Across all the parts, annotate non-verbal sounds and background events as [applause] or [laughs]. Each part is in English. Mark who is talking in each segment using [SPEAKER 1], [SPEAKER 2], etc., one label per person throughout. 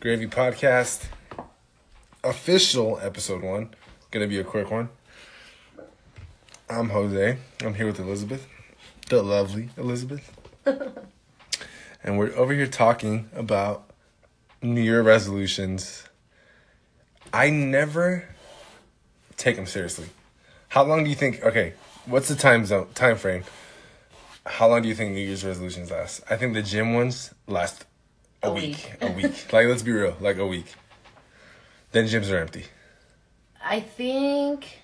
[SPEAKER 1] Gravy Podcast, official episode one. Gonna be a quick one. I'm Jose. I'm here with Elizabeth, the lovely Elizabeth. [laughs] and we're over here talking about New Year resolutions. I never take them seriously. How long do you think? Okay, what's the time zone time frame? How long do you think New Year's resolutions last? I think the gym ones last a,
[SPEAKER 2] A
[SPEAKER 1] week.
[SPEAKER 2] week.
[SPEAKER 1] A week. [laughs] like let's be real, like a week. Then gyms are empty.
[SPEAKER 2] I think.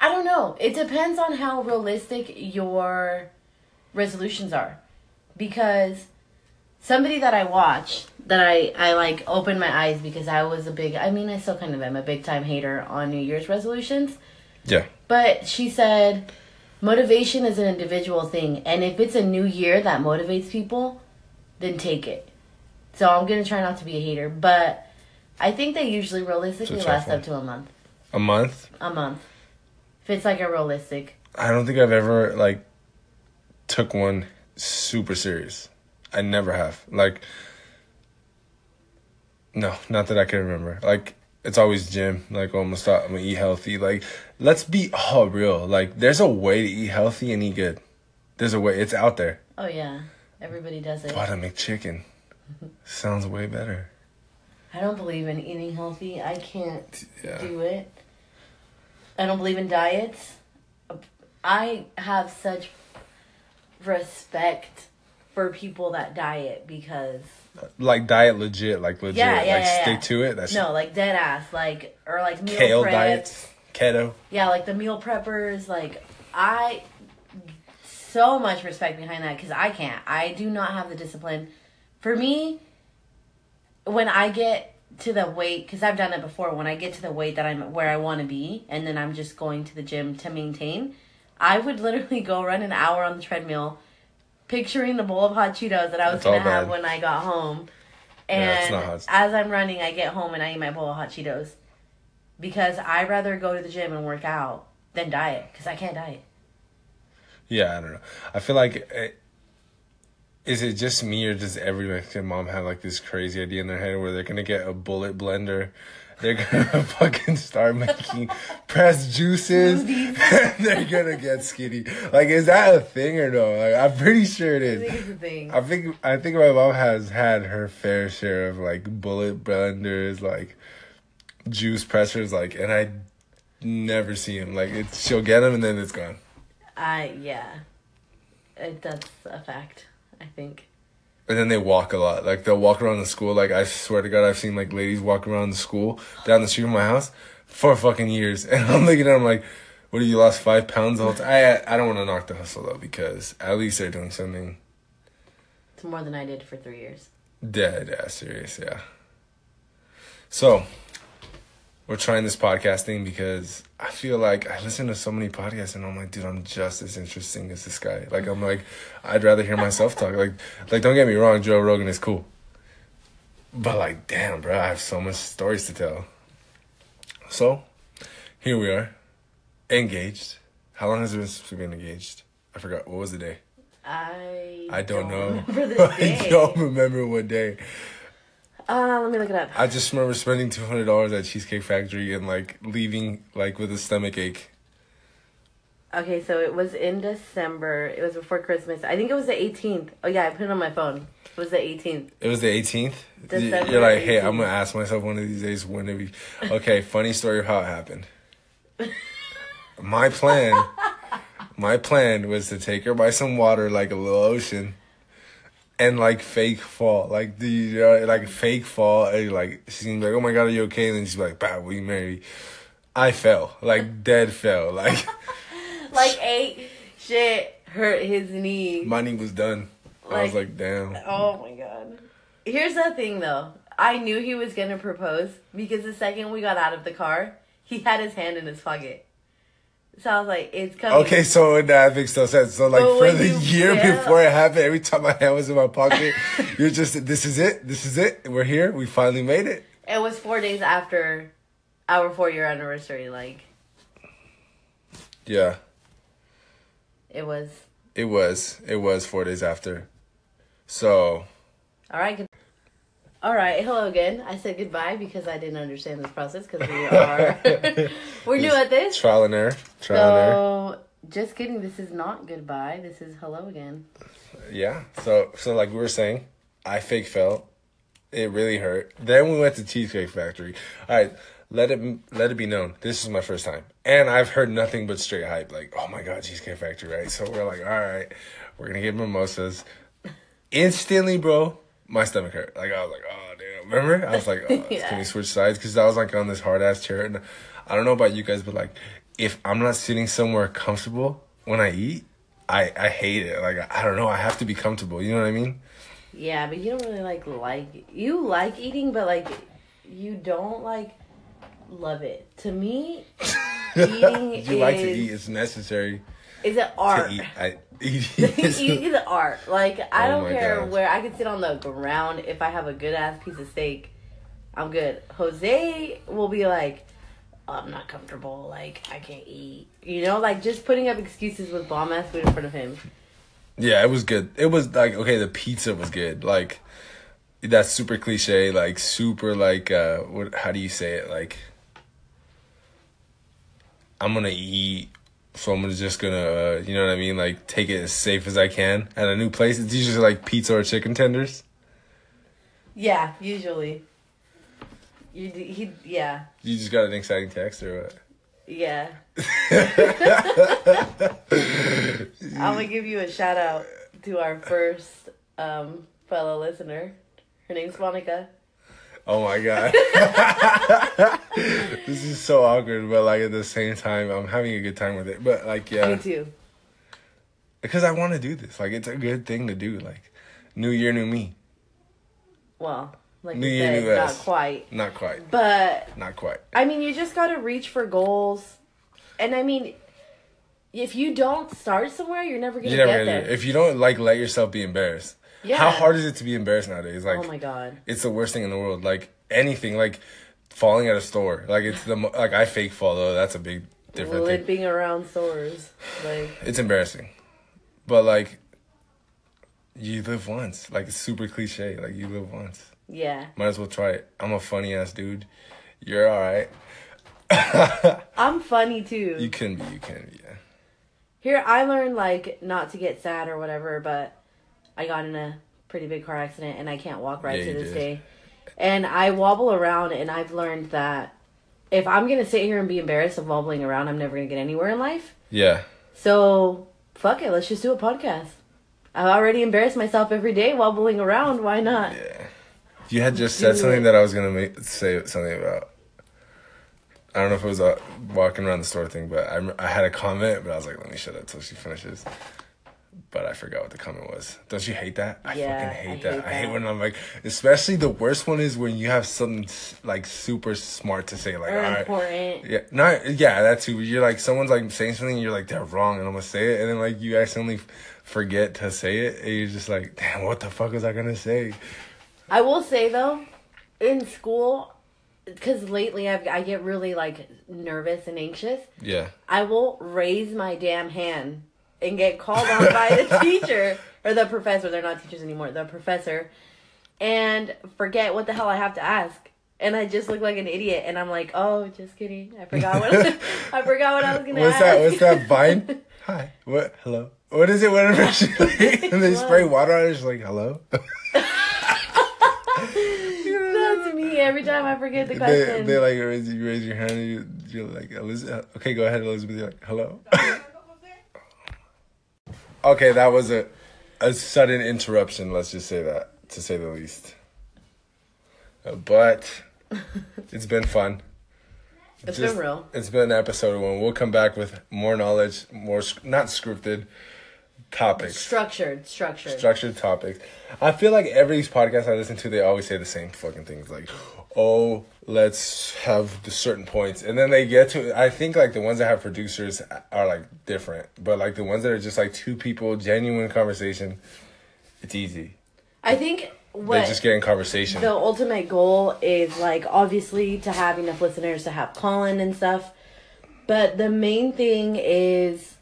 [SPEAKER 2] I don't know. It depends on how realistic your resolutions are. Because somebody that I watch, that I, I like opened my eyes because I was a big, I mean, I still kind of am a big time hater on New Year's resolutions.
[SPEAKER 1] Yeah.
[SPEAKER 2] But she said motivation is an individual thing. And if it's a new year that motivates people, then take it. So I'm to try not to be a hater. But I think they usually realistically
[SPEAKER 1] It's a tough
[SPEAKER 2] last
[SPEAKER 1] one.
[SPEAKER 2] up to a month.
[SPEAKER 1] A month.
[SPEAKER 2] A month. If it's like a realistic.
[SPEAKER 1] I don't think I've ever like took one super serious. I never have. Like no, not that I can remember. Like it's always gym. Like oh, I'm gonna stop. I'm gonna eat healthy. Like let's be all real. Like there's a way to eat healthy and eat good. There's a way. It's out there.
[SPEAKER 2] Oh, yeah. Everybody does it.
[SPEAKER 1] But a McChicken sounds way better.
[SPEAKER 2] I don't believe in eating healthy. I can't
[SPEAKER 1] Yeah.
[SPEAKER 2] do it. I don't believe in diets. I have such respect for people that diet because
[SPEAKER 1] Like diet legit. Like legit.
[SPEAKER 2] Yeah, yeah,
[SPEAKER 1] like
[SPEAKER 2] yeah, yeah.
[SPEAKER 1] to it. That's
[SPEAKER 2] no, like dead ass, like or like meal
[SPEAKER 1] kale diets. Keto.
[SPEAKER 2] Yeah, like the meal preppers. Like I, so much respect behind that because I can't. I do not have the discipline. For me, when I get to the weight, because I've done it before. When I get to the weight that I'm where I want to be, and then I'm just going to the gym to maintain, I would literally go run an hour on the treadmill, picturing the bowl of hot Cheetos that I was gonna have when I got home. And
[SPEAKER 1] hot.
[SPEAKER 2] as I'm running, I get home and I eat my bowl of hot Cheetos because I rather go to the gym and work out than diet because I can't diet.
[SPEAKER 1] Yeah, I don't know. I feel like eh, is it just me or does every Mexican mom have like this crazy idea in their head where they're gonna get a bullet blender, they're gonna [laughs] fucking start making pressed juices, [laughs] and they're gonna get skinny. Like, is that a thing or no? Like, I'm pretty sure it
[SPEAKER 2] I think it's a thing.
[SPEAKER 1] I think I think my mom has had her fair share of like bullet blenders, like juice pressers, like, and I never see them. Like, it's she'll get them and then it's gone.
[SPEAKER 2] I yeah, it, that's a fact. I think.
[SPEAKER 1] And then they walk a lot. Like they'll walk around the school. Like I swear to God, I've seen like ladies walk around the school down the street from my house for fucking years. [laughs] And I'm looking at them like, what? Are you lost five pounds the time? I I don't want to knock the hustle though because at least they're doing something
[SPEAKER 2] It's more than I did for three years.
[SPEAKER 1] dead ass serious. Yeah. So we're trying this podcast thing because I feel like I listen to so many podcasts and I'm like, dude, I'm just as interesting as this guy. Like I'm like, I'd rather hear myself talk. Like, like don't get me wrong, Joe Rogan is cool, but like, damn, bro, I have so much stories to tell. So, here we are, engaged. How long has it been since we've been engaged? I forgot. What was the day?
[SPEAKER 2] I
[SPEAKER 1] I don't, know.
[SPEAKER 2] remember the [laughs]
[SPEAKER 1] I don't remember what day.
[SPEAKER 2] Uh, let me look it up.
[SPEAKER 1] I just remember spending two hundred dollars at Cheesecake Factory and like leaving like with a stomach ache.
[SPEAKER 2] Okay, so it was in December. It was before Christmas. I think it was the 18th. Oh yeah, I put it on my phone. It was the 18th.
[SPEAKER 1] It was the eighteenth.
[SPEAKER 2] December
[SPEAKER 1] You're like, hey, I'm gonna ask myself one of these days when did we? [laughs] Okay, funny story of how it happened. [laughs] My plan, my plan was to take her by some water, like a little ocean, and like fake fall, like the you know, like fake fall, and like she's like, oh my god, are you okay? And then she's like, bah, we married. I fell, like [laughs] dead fell, like [laughs]
[SPEAKER 2] Like eight shit hurt his knee.
[SPEAKER 1] my knee was done. I was
[SPEAKER 2] Like-
[SPEAKER 1] like, damn.
[SPEAKER 2] Oh my god. Here's the thing though. I knew he was gonna propose because the second we got out of the car, he had his hand in his pocket. So I was like, it's coming.
[SPEAKER 1] Okay, so that makes no sense. So like
[SPEAKER 2] But
[SPEAKER 1] for the
[SPEAKER 2] you
[SPEAKER 1] year before it happened, every time my hand was in my pocket, [laughs] you're just this is it, this is it. We're here. We finally made it.
[SPEAKER 2] It was four days after our four year anniversary. Like,
[SPEAKER 1] Yeah,
[SPEAKER 2] it was.
[SPEAKER 1] it was. It was four days after. So
[SPEAKER 2] All right. good- All right, hello again. I said goodbye because I didn't understand this process because we [laughs] are we're new at this.
[SPEAKER 1] Trial and error. Trial and error.
[SPEAKER 2] So, just kidding. This is not goodbye. This is hello again.
[SPEAKER 1] Yeah. So so like we were saying, I fake fell. It really hurt. Then we went to Cheesecake Factory. All right. Let it let it be known. This is my first time, and I've heard nothing but straight hype. Like, oh my god, Cheesecake Factory, right? So we're like, all right, we're gonna get mimosas. Instantly, bro, my stomach hurt. Like I was like, oh damn. Remember? I was like, [laughs] oh,
[SPEAKER 2] Yeah.
[SPEAKER 1] can we switch sides? Because I was like on this hard ass chair, and I don't know about you guys, but like, if I'm not sitting somewhere comfortable when I eat, I I hate it. Like I don't know, I have to be comfortable. You know what I mean?
[SPEAKER 2] Yeah, but you don't really like like you like eating, but like you don't like love it. To me, [laughs] eating
[SPEAKER 1] you like to eat. It's necessary
[SPEAKER 2] is it art.
[SPEAKER 1] eat. I [laughs] eat.
[SPEAKER 2] Eating is an art. Like I
[SPEAKER 1] Oh
[SPEAKER 2] don't care
[SPEAKER 1] God.
[SPEAKER 2] where I can sit on the ground if I have a good ass piece of steak. I'm good. Jose will be like, I'm not comfortable. Like I can't eat. You know, like just putting up excuses with bomb ass food in front of him.
[SPEAKER 1] Yeah, it was good. It was like okay, the pizza was good. Like that's super cliche, like super like uh what how do you say it? Like I'm gonna eat so I'm just gonna uh, you know what I mean? Like take it as safe as I can at a new place. It's usually like pizza or chicken tenders.
[SPEAKER 2] Yeah, usually. You he yeah
[SPEAKER 1] You just got an exciting text or what?
[SPEAKER 2] yeah. [laughs] I'm gonna give you a shout out to our first um fellow listener. Her name's Monica.
[SPEAKER 1] Oh my god. [laughs] this is so awkward, but like at the same time I'm having a good time with it. But like yeah.
[SPEAKER 2] Me too.
[SPEAKER 1] Because I want to do this. Like, it's a good thing to do. Like, new year, new me.
[SPEAKER 2] Well, like
[SPEAKER 1] New
[SPEAKER 2] you
[SPEAKER 1] year,
[SPEAKER 2] said,
[SPEAKER 1] new
[SPEAKER 2] not
[SPEAKER 1] us.
[SPEAKER 2] quite.
[SPEAKER 1] Not quite.
[SPEAKER 2] But
[SPEAKER 1] Not quite.
[SPEAKER 2] I mean, you just gotta reach for goals, and I mean, if you don't start somewhere, you're never gonna get
[SPEAKER 1] gonna
[SPEAKER 2] there.
[SPEAKER 1] it. If you don't, like, let yourself be embarrassed.
[SPEAKER 2] Yeah.
[SPEAKER 1] How hard is it to be embarrassed nowadays? Like,
[SPEAKER 2] oh my god.
[SPEAKER 1] it's the worst thing in the world. Like, anything. Like, falling at a store. Like, it's the, mo- like, I fake fall, though. That's a big different thing.
[SPEAKER 2] Limping around stores, like
[SPEAKER 1] It's embarrassing. But, like, you live once. Like, it's super cliche. Like, you live once.
[SPEAKER 2] yeah.
[SPEAKER 1] Might as well try it. I'm a funny ass dude. You're alright. [laughs]
[SPEAKER 2] I'm funny too.
[SPEAKER 1] You can be, you can be, yeah.
[SPEAKER 2] Here, I learned like not to get sad or whatever, but I got in a pretty big car accident and I can't walk right
[SPEAKER 1] Yeah,
[SPEAKER 2] to this
[SPEAKER 1] did.
[SPEAKER 2] day. And I wobble around, and I've learned that if I'm gonna sit here and be embarrassed of wobbling around, I'm never gonna get anywhere in life.
[SPEAKER 1] Yeah.
[SPEAKER 2] So fuck it, let's just do a podcast. I've already embarrass myself every day wobbling around. Why not?
[SPEAKER 1] Yeah. You had just said something that I was gonna make, say something about. I don't know if it was a walking around the store thing, but I, I had a comment, but I was like, let me shut up till she finishes. But I forgot what the comment was. Don't you hate that? I
[SPEAKER 2] Yeah,
[SPEAKER 1] fucking hate
[SPEAKER 2] I
[SPEAKER 1] that.
[SPEAKER 2] hate
[SPEAKER 1] I hate when I'm like, especially the worst one is when you have something like super smart to say, like,
[SPEAKER 2] Or
[SPEAKER 1] all right.
[SPEAKER 2] important.
[SPEAKER 1] Yeah, not yeah, that too. You're like someone's like saying something, and you're like they're wrong, and I'm gonna say it, and then like you accidentally forget to say it, and you're just like, damn, what the fuck was I gonna say?
[SPEAKER 2] I will say though, in school, because lately I've, I get really like nervous and anxious.
[SPEAKER 1] Yeah,
[SPEAKER 2] I will raise my damn hand and get called on by the [laughs] teacher or the professor. They're not teachers anymore. The professor, and forget what the hell I have to ask. And I just look like an idiot, and I'm like, "Oh, just kidding. I forgot what I [laughs] [laughs] forgot what I was gonna
[SPEAKER 1] what's
[SPEAKER 2] ask."
[SPEAKER 1] that? What's that vine? Hi, what? Hello. What is it? Whatever. she- and they spray water on it. She's like, hello.
[SPEAKER 2] That's me every time I forget the
[SPEAKER 1] they,
[SPEAKER 2] question.
[SPEAKER 1] they like raise, you raise your hand and you, you're like Elizabeth. Okay, go ahead, Elizabeth. You're like hello. Okay, that was a a sudden interruption. Let's just say that, to say the least. Uh, but [laughs] it's been fun.
[SPEAKER 2] It's
[SPEAKER 1] Just-
[SPEAKER 2] been real.
[SPEAKER 1] It's been an episode one. We'll come back with more knowledge, more not scripted topics,
[SPEAKER 2] Structured, structured.
[SPEAKER 1] structured topics. I feel like every podcast I listen to, they always say the same fucking things. Like, oh, let's have the certain points, and then they get to. I think like the ones that have producers are like different, but like the ones that are just like two people, genuine conversation, it's easy.
[SPEAKER 2] I think
[SPEAKER 1] They
[SPEAKER 2] what
[SPEAKER 1] just get in conversation.
[SPEAKER 2] the ultimate goal is like obviously to have enough listeners to have Colin and stuff. But the main thing is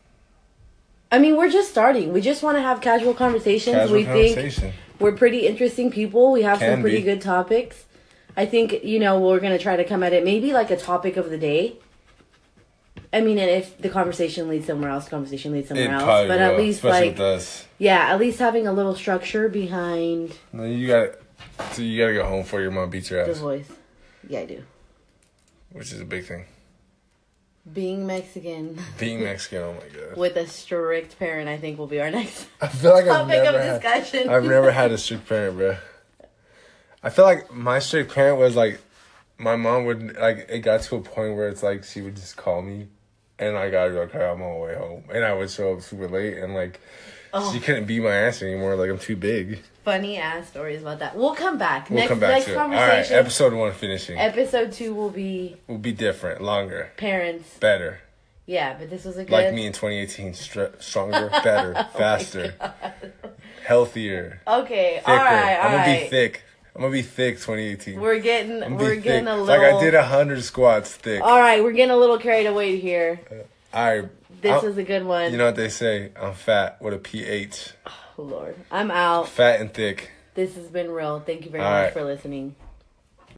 [SPEAKER 2] I mean, we're just starting. We just want to have casual conversations.
[SPEAKER 1] Casual
[SPEAKER 2] we think we're pretty interesting people. We have
[SPEAKER 1] Can
[SPEAKER 2] some pretty
[SPEAKER 1] be.
[SPEAKER 2] good topics. I think you know we're gonna try to come at it maybe like a topic of the day. I mean, and if the conversation leads somewhere else, the conversation leads somewhere
[SPEAKER 1] It
[SPEAKER 2] else. But
[SPEAKER 1] will,
[SPEAKER 2] at least like yeah, at least having a little structure behind
[SPEAKER 1] No, you got so you gotta go home before your mom beats your ass.
[SPEAKER 2] the voice. Yeah, I do.
[SPEAKER 1] which is a big thing.
[SPEAKER 2] Being Mexican
[SPEAKER 1] Being [laughs] Mexican, oh my god.
[SPEAKER 2] with a strict parent, I think will be our next [laughs]
[SPEAKER 1] I feel like I've never
[SPEAKER 2] of
[SPEAKER 1] had,
[SPEAKER 2] discussion.
[SPEAKER 1] I've never had a [laughs] strict parent, bro. I feel like my strict parent was like, my mom would like. It got to a point where it's like she would just call me, and I gotta go. Okay, I'm on my way home, and I would show up super late, and like
[SPEAKER 2] Oh.
[SPEAKER 1] she couldn't be my ass anymore. Like I'm too big.
[SPEAKER 2] Funny ass stories about that. We'll come back.
[SPEAKER 1] We'll
[SPEAKER 2] next
[SPEAKER 1] come back
[SPEAKER 2] next
[SPEAKER 1] to it. All right, episode one finishing
[SPEAKER 2] episode two will be
[SPEAKER 1] will be different, longer,
[SPEAKER 2] parents.
[SPEAKER 1] better.
[SPEAKER 2] Yeah, but this was a good.
[SPEAKER 1] Like me in 2018, str- stronger, [laughs] oh better,
[SPEAKER 2] Oh
[SPEAKER 1] faster, healthier,
[SPEAKER 2] Okay,
[SPEAKER 1] thicker.
[SPEAKER 2] all right, all
[SPEAKER 1] I'm gonna
[SPEAKER 2] right.
[SPEAKER 1] be thick. I'm gonna be thick 2018.
[SPEAKER 2] We're getting we're getting
[SPEAKER 1] thick.
[SPEAKER 2] a little.
[SPEAKER 1] Like I did a hundred squats thick.
[SPEAKER 2] all right, we're getting a little carried away here.
[SPEAKER 1] I.
[SPEAKER 2] This
[SPEAKER 1] I'll-
[SPEAKER 2] was a good one.
[SPEAKER 1] You know what they say? I'm fat with a ph.
[SPEAKER 2] oh, Lord, I'm out.
[SPEAKER 1] Fat and thick.
[SPEAKER 2] This has been real. Thank you very
[SPEAKER 1] All
[SPEAKER 2] much
[SPEAKER 1] right.
[SPEAKER 2] for listening.